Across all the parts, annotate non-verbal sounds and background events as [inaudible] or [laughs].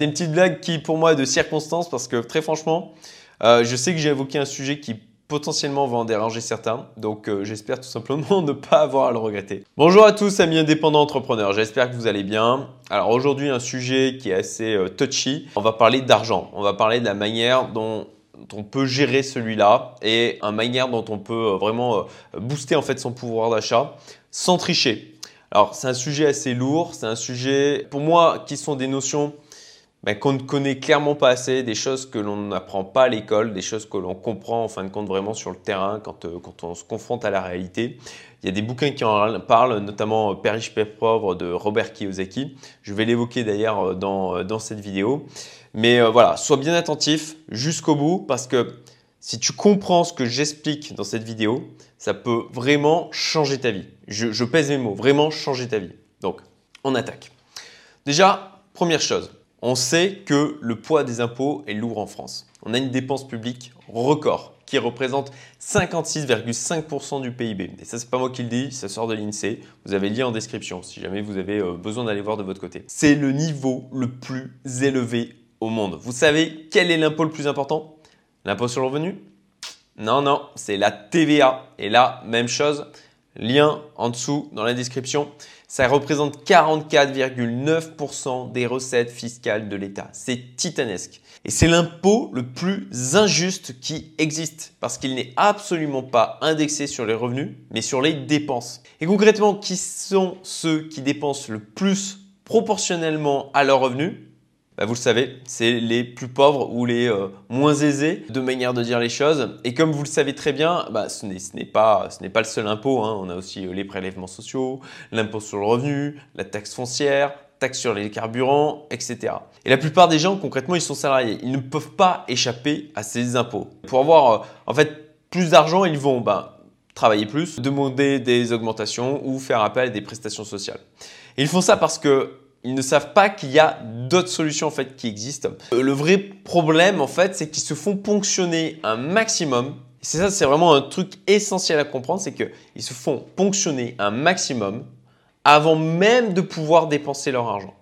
C'est une petite blague qui pour moi est de circonstance parce que très franchement, euh, je sais que j'ai évoqué un sujet qui potentiellement va en déranger certains, donc euh, j'espère tout simplement [laughs] ne pas avoir à le regretter. Bonjour à tous amis indépendants entrepreneurs, j'espère que vous allez bien. Alors aujourd'hui un sujet qui est assez euh, touchy, on va parler d'argent, on va parler de la manière dont on peut gérer celui-là et une manière dont on peut vraiment booster en fait son pouvoir d'achat sans tricher. Alors c'est un sujet assez lourd, c'est un sujet pour moi qui sont des notions qu'on ne connaît clairement pas assez, des choses que l'on n'apprend pas à l'école, des choses que l'on comprend en fin de compte vraiment sur le terrain quand, euh, on se confronte à la réalité. Il y a des bouquins qui en parlent, notamment Père riche, Père pauvre de Robert Kiyosaki. Je vais l'évoquer d'ailleurs euh, dans, euh, dans cette vidéo. Mais voilà, sois bien attentif jusqu'au bout parce que si tu comprends ce que j'explique dans cette vidéo, ça peut vraiment changer ta vie. Je pèse mes mots, vraiment changer ta vie. Donc, on attaque. Déjà, première chose, on sait que le poids des impôts est lourd en France. On a une dépense publique record qui représente 56,5% du PIB. Et ça, c'est pas moi qui le dis, ça sort de l'INSEE. Vous avez le lien en description si jamais vous avez euh, besoin d'aller voir de votre côté. C'est le niveau le plus élevé au monde. Vous savez quel est l'impôt le plus important? L'impôt sur le revenu? Non, non, c'est la TVA. Et là, même chose, lien en dessous dans la description. Ça représente 44,9% des recettes fiscales de l'État. C'est titanesque. Et c'est l'impôt le plus injuste qui existe parce qu'il n'est absolument pas indexé sur les revenus, mais sur les dépenses. Et concrètement, qui sont ceux qui dépensent le plus proportionnellement à leurs revenus? Bah, vous le savez, c'est les plus pauvres ou les euh, moins aisés, de manière de dire les choses. Et comme vous le savez très bien, bah, ce n'est pas, le seul impôt. Hein. On a aussi euh, les prélèvements sociaux, l'impôt sur le revenu, la taxe foncière, taxe sur les carburants, etc. Et la plupart des gens, concrètement, ils sont salariés. Ils ne peuvent pas échapper à ces impôts. Pour avoir euh, en fait plus d'argent, ils vont bah, travailler plus, demander des augmentations ou faire appel à des prestations sociales. Et ils font ça parce que ils ne savent pas qu'il y a d'autres solutions en fait qui existent. Euh, le vrai problème en fait, c'est qu'ils se font ponctionner un maximum. C'est ça, c'est vraiment un truc essentiel à comprendre, c'est qu'ils se font ponctionner un maximum avant même de pouvoir dépenser leur argent.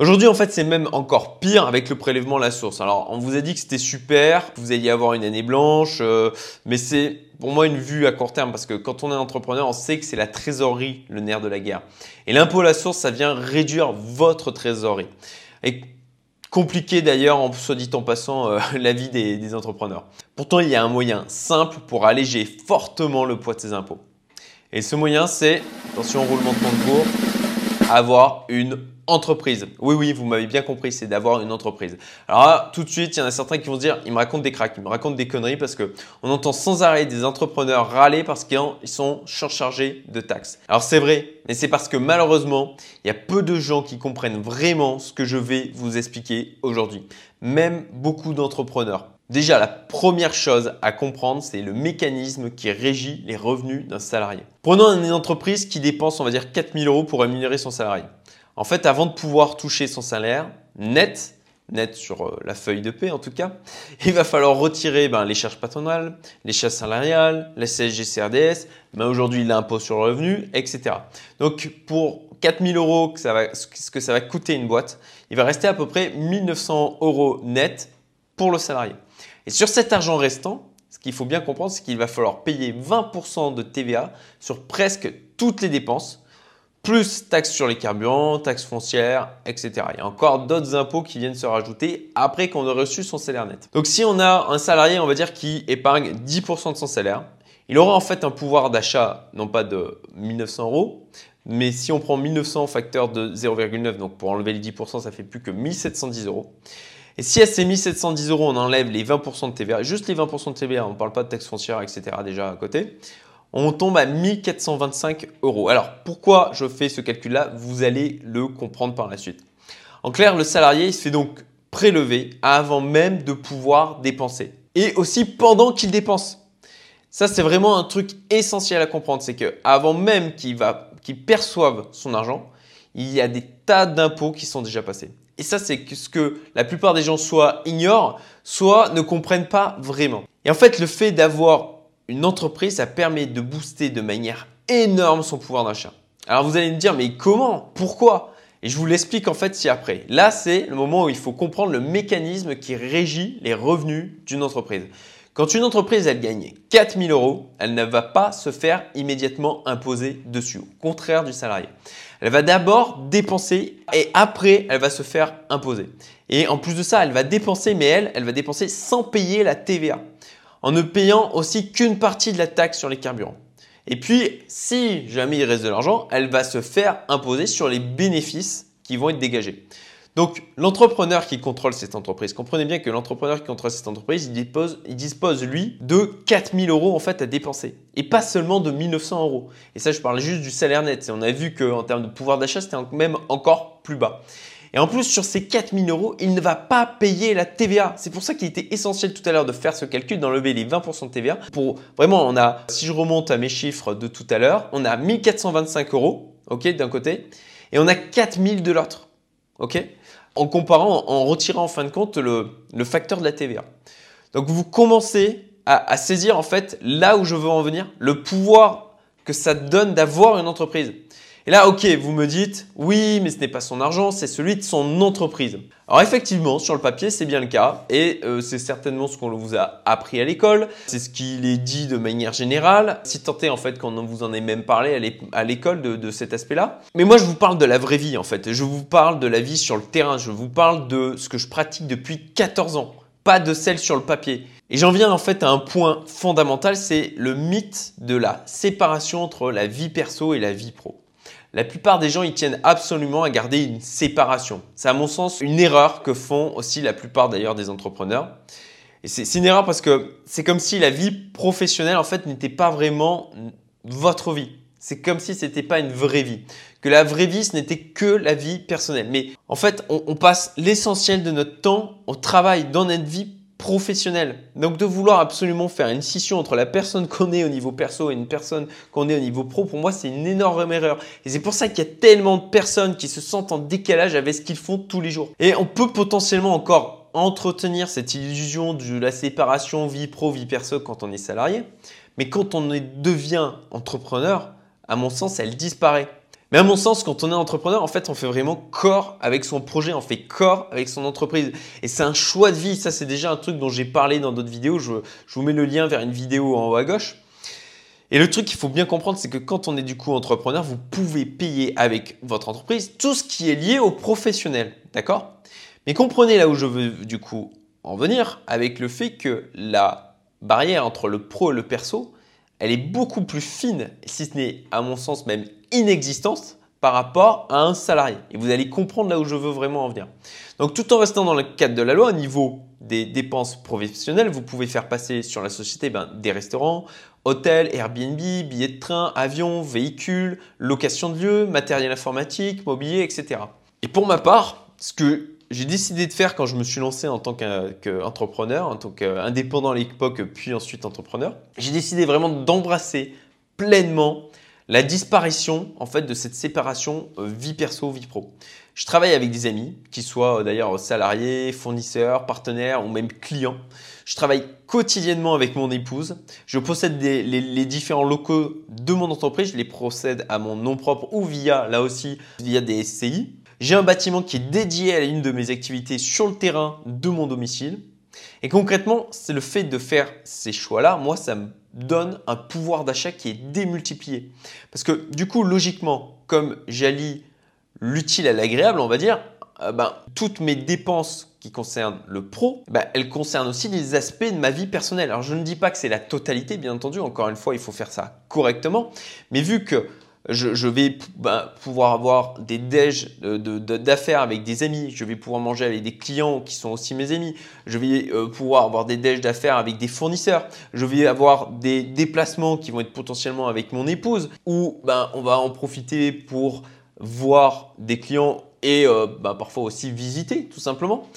Aujourd'hui, en fait, c'est même encore pire avec le prélèvement à la source. Alors, on vous a dit que c'était super, que vous alliez avoir une année blanche, euh, mais c'est pour moi une vue à court terme parce que quand on est entrepreneur, on sait que c'est la trésorerie le nerf de la guerre. Et l'impôt à la source, ça vient réduire votre trésorerie. Et compliqué d'ailleurs, en soit dit en passant, euh, [laughs] la vie des, entrepreneurs. Pourtant, il y a un moyen simple pour alléger fortement le poids de ces impôts. Et ce moyen, c'est, attention, roulement de compte avoir une entreprise. Oui, oui, vous m'avez bien compris, c'est d'avoir une entreprise. Alors là, tout de suite, il y en a certains qui vont se dire, ils me racontent des cracks, ils me racontent des conneries parce que on entend sans arrêt des entrepreneurs râler parce qu'ils sont surchargés de taxes. Alors c'est vrai, mais c'est parce que malheureusement, il y a peu de gens qui comprennent vraiment ce que je vais vous expliquer aujourd'hui. Même beaucoup d'entrepreneurs. Déjà, la première chose à comprendre, c'est le mécanisme qui régit les revenus d'un salarié. Prenons une entreprise qui dépense, on va dire, 4000 euros pour rémunérer son salarié. En fait, avant de pouvoir toucher son salaire net, net sur euh, la feuille de paie en tout cas, [laughs] il va falloir retirer ben, les charges patronales, les charges salariales, la CSG CRDS, ben, aujourd'hui l'impôt sur le revenu, etc. Donc pour 4000 euros ce que ça va coûter une boîte, il va rester à peu près 1900 euros net pour le salarié. Et sur cet argent restant, ce qu'il faut bien comprendre, c'est qu'il va falloir payer 20% de TVA sur presque toutes les dépenses plus taxes sur les carburants, taxes foncières, etc. Il y a encore d'autres impôts qui viennent se rajouter après qu'on ait reçu son salaire net. Donc si on a un salarié, on va dire, qui épargne 10% de son salaire, il aura en fait un pouvoir d'achat, non pas de 1900 euros, mais si on prend 1900 facteur de 0,9, donc pour enlever les 10%, ça fait plus que 1710 euros. Et si ces 1710 euros, on enlève les 20% de TVA, juste les 20% de TVA, on ne parle pas de taxes foncières, etc. déjà à côté, on tombe à 1425 euros. Alors pourquoi je fais ce calcul-là? Vous allez le comprendre par la suite. En clair, le salarié il se fait donc prélever avant même de pouvoir dépenser. Et aussi pendant qu'il dépense. Ça, c'est vraiment un truc essentiel à comprendre. C'est que avant même qu'il perçoive son argent, il y a des tas d'impôts qui sont déjà passés. Et ça, c'est ce que la plupart des gens soit ignorent, soit ne comprennent pas vraiment. Et en fait, le fait d'avoir une entreprise, ça permet de booster de manière énorme son pouvoir d'achat. Alors vous allez me dire, mais comment? Pourquoi? Et je vous l'explique en fait ci-après. Là, c'est le moment où il faut comprendre le mécanisme qui régit les revenus d'une entreprise. Quand une entreprise, elle gagne 4000 euros, elle ne va pas se faire immédiatement imposer dessus, au contraire du salarié. Elle va d'abord dépenser et après, elle va se faire imposer. Et en plus de ça, elle va dépenser, mais elle, elle va dépenser sans payer la TVA, en ne payant aussi qu'une partie de la taxe sur les carburants. Et puis, si jamais il reste de l'argent, elle va se faire imposer sur les bénéfices qui vont être dégagés. Donc, l'entrepreneur qui contrôle cette entreprise, comprenez bien que l'entrepreneur qui contrôle cette entreprise, il dispose, lui, de 4000 euros en fait à dépenser. Et pas seulement de 1900 euros. Et ça, je parle juste du salaire net. Et on a vu qu'en termes de pouvoir d'achat, c'était même encore plus bas. Et en plus, sur ces 4000 euros, il ne va pas payer la TVA. C'est pour ça qu'il était essentiel tout à l'heure de faire ce calcul, d'enlever les 20% de TVA. Pour vraiment, on a, si je remonte à mes chiffres de tout à l'heure, on a 1425 euros, ok, d'un côté, et on a 4000 de l'autre, ok en comparant, en retirant en fin de compte le, facteur de la TVA. Donc vous commencez à, saisir en fait là où je veux en venir, le pouvoir que ça donne d'avoir une entreprise. Et là, ok, vous me dites, oui, mais ce n'est pas son argent, c'est celui de son entreprise. Alors effectivement, sur le papier, c'est bien le cas, et euh, c'est certainement ce qu'on vous a appris à l'école, c'est ce qu'il est dit de manière générale, si tant est en fait qu'on vous en ait même parlé à l'école de, de cet aspect-là. Mais moi, je vous parle de la vraie vie en fait, je vous parle de la vie sur le terrain, je vous parle de ce que je pratique depuis 14 ans, pas de celle sur le papier. Et j'en viens en fait à un point fondamental, c'est le mythe de la séparation entre la vie perso et la vie pro. La plupart des gens, ils tiennent absolument à garder une séparation. C'est à mon sens une erreur que font aussi la plupart d'ailleurs des entrepreneurs. Et c'est une erreur parce que c'est comme si la vie professionnelle en fait n'était pas vraiment votre vie. C'est comme si ce n'était pas une vraie vie. Que la vraie vie, ce n'était que la vie personnelle. Mais en fait, on, on passe l'essentiel de notre temps au travail, dans notre vie professionnel. Donc de vouloir absolument faire une scission entre la personne qu'on est au niveau perso et une personne qu'on est au niveau pro, pour moi c'est une énorme erreur. Et c'est pour ça qu'il y a tellement de personnes qui se sentent en décalage avec ce qu'ils font tous les jours. Et on peut potentiellement encore entretenir cette illusion de la séparation vie pro, vie perso quand on est salarié. Mais quand on devient entrepreneur, à mon sens, elle disparaît. Mais à mon sens, quand on est entrepreneur, en fait, on fait vraiment corps avec son projet, on fait corps avec son entreprise. Et c'est un choix de vie. Ça, c'est déjà un truc dont j'ai parlé dans d'autres vidéos. Je, vous mets le lien vers une vidéo en haut à gauche. Et le truc qu'il faut bien comprendre, c'est que quand on est du coup entrepreneur, vous pouvez payer avec votre entreprise tout ce qui est lié au professionnel. D'accord? Mais comprenez là où je veux du coup en venir avec le fait que la barrière entre le pro et le perso, elle est beaucoup plus fine, si ce n'est à mon sens même inexistante par rapport à un salarié. Et vous allez comprendre là où je veux vraiment en venir. Donc tout en restant dans le cadre de la loi, au niveau des dépenses professionnelles, vous pouvez faire passer sur la société ben, des restaurants, hôtels, Airbnb, billets de train, avions, véhicules, location de lieux, matériel informatique, mobilier, etc. Et pour ma part, ce que j'ai décidé de faire quand je me suis lancé en tant qu'entrepreneur, en tant qu'indépendant à l'époque, puis ensuite entrepreneur. J'ai décidé vraiment d'embrasser pleinement la disparition en fait de cette séparation euh, vie perso vie pro. Je travaille avec des amis, qui soient euh, d'ailleurs salariés, fournisseurs, partenaires ou même clients. Je travaille quotidiennement avec mon épouse. Je possède les, les, différents locaux de mon entreprise. Je les procède à mon nom propre ou via, là aussi, via des SCI. J'ai un bâtiment qui est dédié à une de mes activités sur le terrain de mon domicile. Et concrètement, c'est le fait de faire ces choix-là, moi, ça me donne un pouvoir d'achat qui est démultiplié. Parce que du coup, logiquement, comme j'allie l'utile à l'agréable, on va dire, euh, ben, toutes mes dépenses qui concernent le pro, ben, elles concernent aussi des aspects de ma vie personnelle. Alors je ne dis pas que c'est la totalité, bien entendu, encore une fois, il faut faire ça correctement, mais vu que je, vais bah, pouvoir avoir des déj d'affaires avec des amis, je vais pouvoir manger avec des clients qui sont aussi mes amis, je vais euh, pouvoir avoir des déj d'affaires avec des fournisseurs, je vais avoir des déplacements qui vont être potentiellement avec mon épouse, ou ben, on va en profiter pour voir des clients et euh, ben, parfois aussi visiter tout simplement.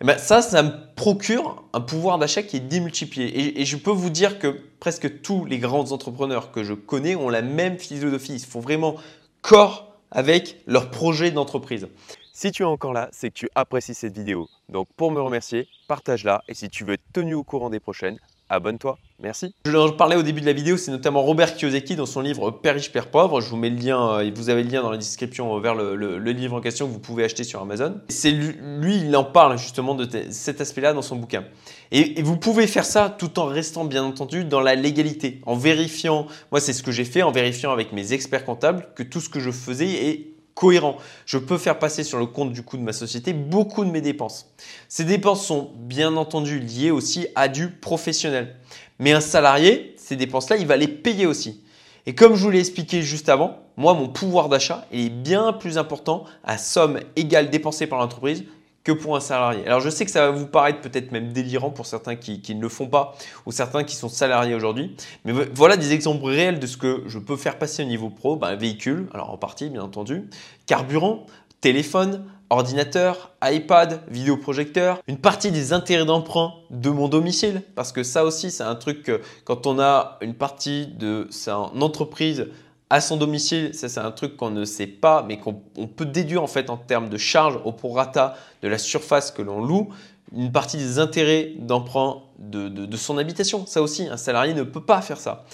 Eh ben, ça, ça me procure un pouvoir d'achat qui est démultiplié. Et, je peux vous dire que presque tous les grands entrepreneurs que je connais ont la même philosophie. Ils font vraiment corps avec leur projet d'entreprise. Si tu es encore là, c'est que tu apprécies cette vidéo. Donc pour me remercier, partage-la et si tu veux être tenu au courant des prochaines, abonne-toi. Merci. Je parlais au début de la vidéo, c'est notamment Robert Kiyosaki dans son livre Père riche, Père pauvre. Je vous mets le lien, euh, vous avez le lien dans la description vers le, livre en question que vous pouvez acheter sur Amazon. C'est lui, il en parle justement de cet aspect-là dans son bouquin. Et, vous pouvez faire ça tout en restant bien entendu dans la légalité, en vérifiant, moi c'est ce que j'ai fait, en vérifiant avec mes experts comptables que tout ce que je faisais est cohérent. Je peux faire passer sur le compte du coût de ma société beaucoup de mes dépenses. Ces dépenses sont bien entendu liées aussi à du professionnel. Mais un salarié, ces dépenses-là, il va les payer aussi. Et comme je vous l'ai expliqué juste avant, moi, mon pouvoir d'achat est bien plus important à somme égale dépensée par l'entreprise que pour un salarié. Alors je sais que ça va vous paraître peut-être même délirant pour certains qui, ne le font pas ou certains qui sont salariés aujourd'hui, mais voilà des exemples réels de ce que je peux faire passer au niveau pro. Ben, véhicule, alors en partie bien entendu, carburant, téléphone, ordinateur, iPad, vidéoprojecteur, une partie des intérêts d'emprunt de mon domicile, parce que ça aussi c'est un truc que quand on a une partie de sa entreprise à son domicile, ça c'est un truc qu'on ne sait pas, mais qu'on peut déduire en fait en termes de charge au prorata de la surface que l'on loue, une partie des intérêts d'emprunt de, de, son habitation. Ça aussi, un salarié ne peut pas faire ça.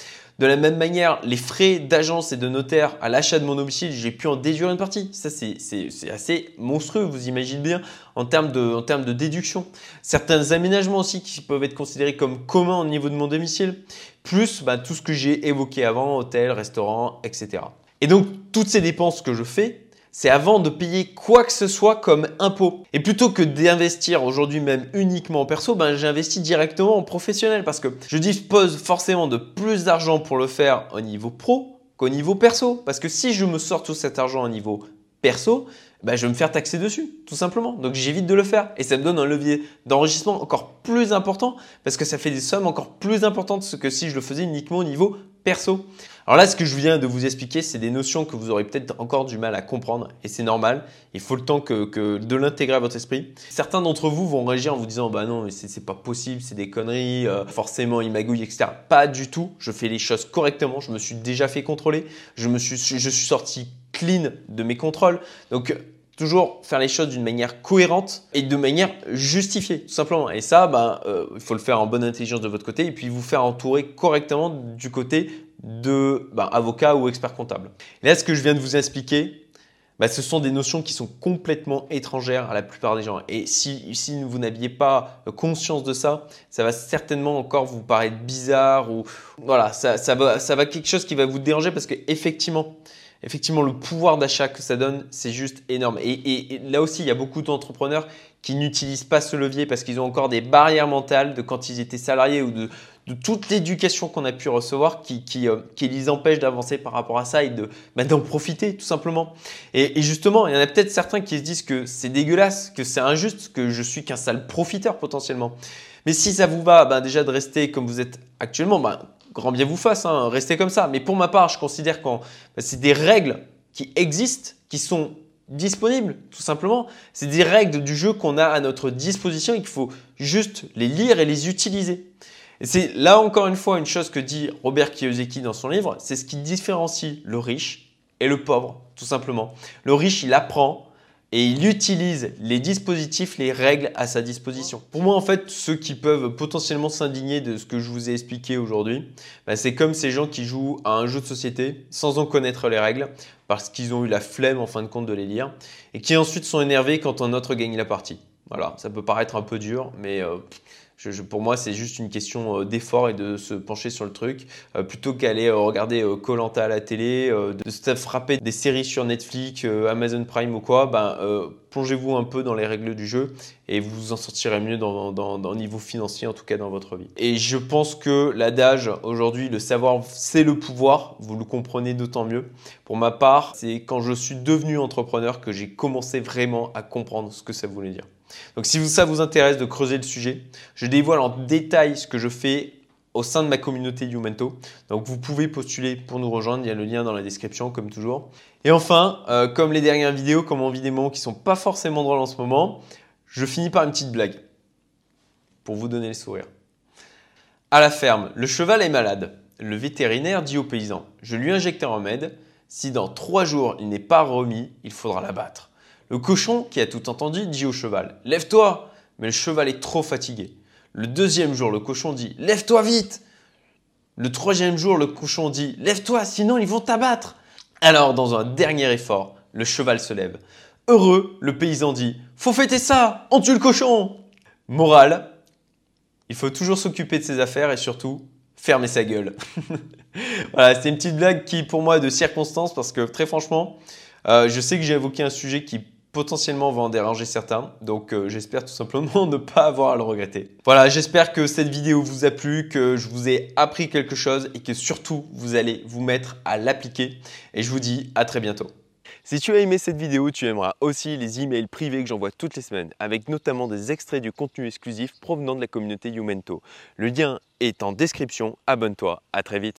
De la même manière, les frais d'agence et de notaire à l'achat de mon domicile, j'ai pu en déduire une partie. Ça, c'est assez monstrueux, vous imaginez bien, en termes, de, déduction. Certains aménagements aussi qui peuvent être considérés comme communs au niveau de mon domicile, plus bah, tout ce que j'ai évoqué avant, hôtel, restaurant, etc. Et donc, toutes ces dépenses que je fais, c'est avant de payer quoi que ce soit comme impôt. Et plutôt que d'investir aujourd'hui même uniquement en perso, ben j'investis directement en professionnel parce que je dispose forcément de plus d'argent pour le faire au niveau pro qu'au niveau perso. Parce que si je me sors tout cet argent au niveau perso, ben je vais me faire taxer dessus, tout simplement. Donc j'évite de le faire. Et ça me donne un levier d'enrichissement encore plus important parce que ça fait des sommes encore plus importantes que si je le faisais uniquement au niveau perso. Alors là, ce que je viens de vous expliquer, c'est des notions que vous aurez peut-être encore du mal à comprendre et c'est normal. Il faut le temps que, de l'intégrer à votre esprit. Certains d'entre vous vont réagir en vous disant bah non, c'est pas possible, c'est des conneries, euh, forcément il magouille, etc. Pas du tout. Je fais les choses correctement. Je me suis déjà fait contrôler. Je me suis, je suis sorti clean de mes contrôles. Donc toujours faire les choses d'une manière cohérente et de manière justifiée, tout simplement. Et ça, ben, euh, il faut le faire en bonne intelligence de votre côté et puis vous faire entourer correctement du côté de ben, avocat ou expert comptable. Là, ce que je viens de vous expliquer, ben, ce sont des notions qui sont complètement étrangères à la plupart des gens. Et si, si vous n'aviez pas conscience de ça, ça va certainement encore vous paraître bizarre ou voilà, ça, ça, va, ça va quelque chose qui va vous déranger parce que effectivement, effectivement, le pouvoir d'achat que ça donne, c'est juste énorme. Et, là aussi, il y a beaucoup d'entrepreneurs qui n'utilisent pas ce levier parce qu'ils ont encore des barrières mentales de quand ils étaient salariés ou de, toute l'éducation qu'on a pu recevoir qui, euh, les empêche d'avancer par rapport à ça et de bah, d'en profiter tout simplement. Et, justement, il y en a peut-être certains qui se disent que c'est dégueulasse, que c'est injuste, que je suis qu'un sale profiteur potentiellement. Mais si ça vous va, ben déjà de rester comme vous êtes actuellement, ben grand bien vous fasse, hein, restez comme ça. Mais pour ma part, je considère que ben, c'est des règles qui existent, qui sont disponibles, tout simplement. C'est des règles du jeu qu'on a à notre disposition et qu'il faut juste les lire et les utiliser. Et c'est là encore une fois une chose que dit Robert Kiyosaki dans son livre, c'est ce qui différencie le riche et le pauvre, tout simplement. Le riche, il apprend, et il utilise les dispositifs, les règles à sa disposition. Pour moi, en fait, ceux qui peuvent potentiellement s'indigner de ce que je vous ai expliqué aujourd'hui, bah, c'est comme ces gens qui jouent à un jeu de société sans en connaître les règles, parce qu'ils ont eu la flemme en fin de compte de les lire, et qui ensuite sont énervés quand un autre gagne la partie. Voilà, ça peut paraître un peu dur, mais euh, pour moi, c'est juste une question euh, d'effort et de se pencher sur le truc. Euh, plutôt qu'aller euh, regarder Colanta à la télé, de se frapper des séries sur Netflix, Amazon Prime ou quoi, ben, plongez-vous un peu dans les règles du jeu et vous en sortirez mieux dans, dans, niveau financier, en tout cas dans votre vie. Et je pense que l'adage aujourd'hui, le savoir, c'est le pouvoir. Vous le comprenez d'autant mieux. Pour ma part, c'est quand je suis devenu entrepreneur que j'ai commencé vraiment à comprendre ce que ça voulait dire. Donc si ça vous intéresse de creuser le sujet, je dévoile en détail ce que je fais au sein de ma communauté Youmento. Donc vous pouvez postuler pour nous rejoindre, il y a le lien dans la description comme toujours. Et enfin, euh, comme les dernières vidéos, comme on vit des moments qui ne sont pas forcément drôles en ce moment, je finis par une petite blague pour vous donner le sourire. À la ferme, le cheval est malade. Le vétérinaire dit au paysan, je lui injecte un remède, si dans trois jours il n'est pas remis, il faudra l'abattre. Le cochon, qui a tout entendu, dit au cheval Lève-toi Mais le cheval est trop fatigué. Le deuxième jour, le cochon dit Lève-toi vite Le troisième jour, le cochon dit Lève-toi, sinon ils vont t'abattre. Alors, dans un dernier effort, le cheval se lève. Heureux, le paysan dit Faut fêter ça On tue le cochon Morale il faut toujours s'occuper de ses affaires et surtout fermer sa gueule. [laughs] voilà, c'était une petite blague qui, pour moi, est de circonstance parce que très franchement, euh, je sais que j'ai évoqué un sujet qui potentiellement va en déranger certains. Donc euh, j'espère tout simplement [laughs] ne pas avoir à le regretter. Voilà, j'espère que cette vidéo vous a plu, que je vous ai appris quelque chose et que surtout vous allez vous mettre à l'appliquer. Et je vous dis à très bientôt. Si tu as aimé cette vidéo, tu aimeras aussi les emails privés que j'envoie toutes les semaines, avec notamment des extraits du contenu exclusif provenant de la communauté Youmento. Le lien est en description, abonne-toi, à très vite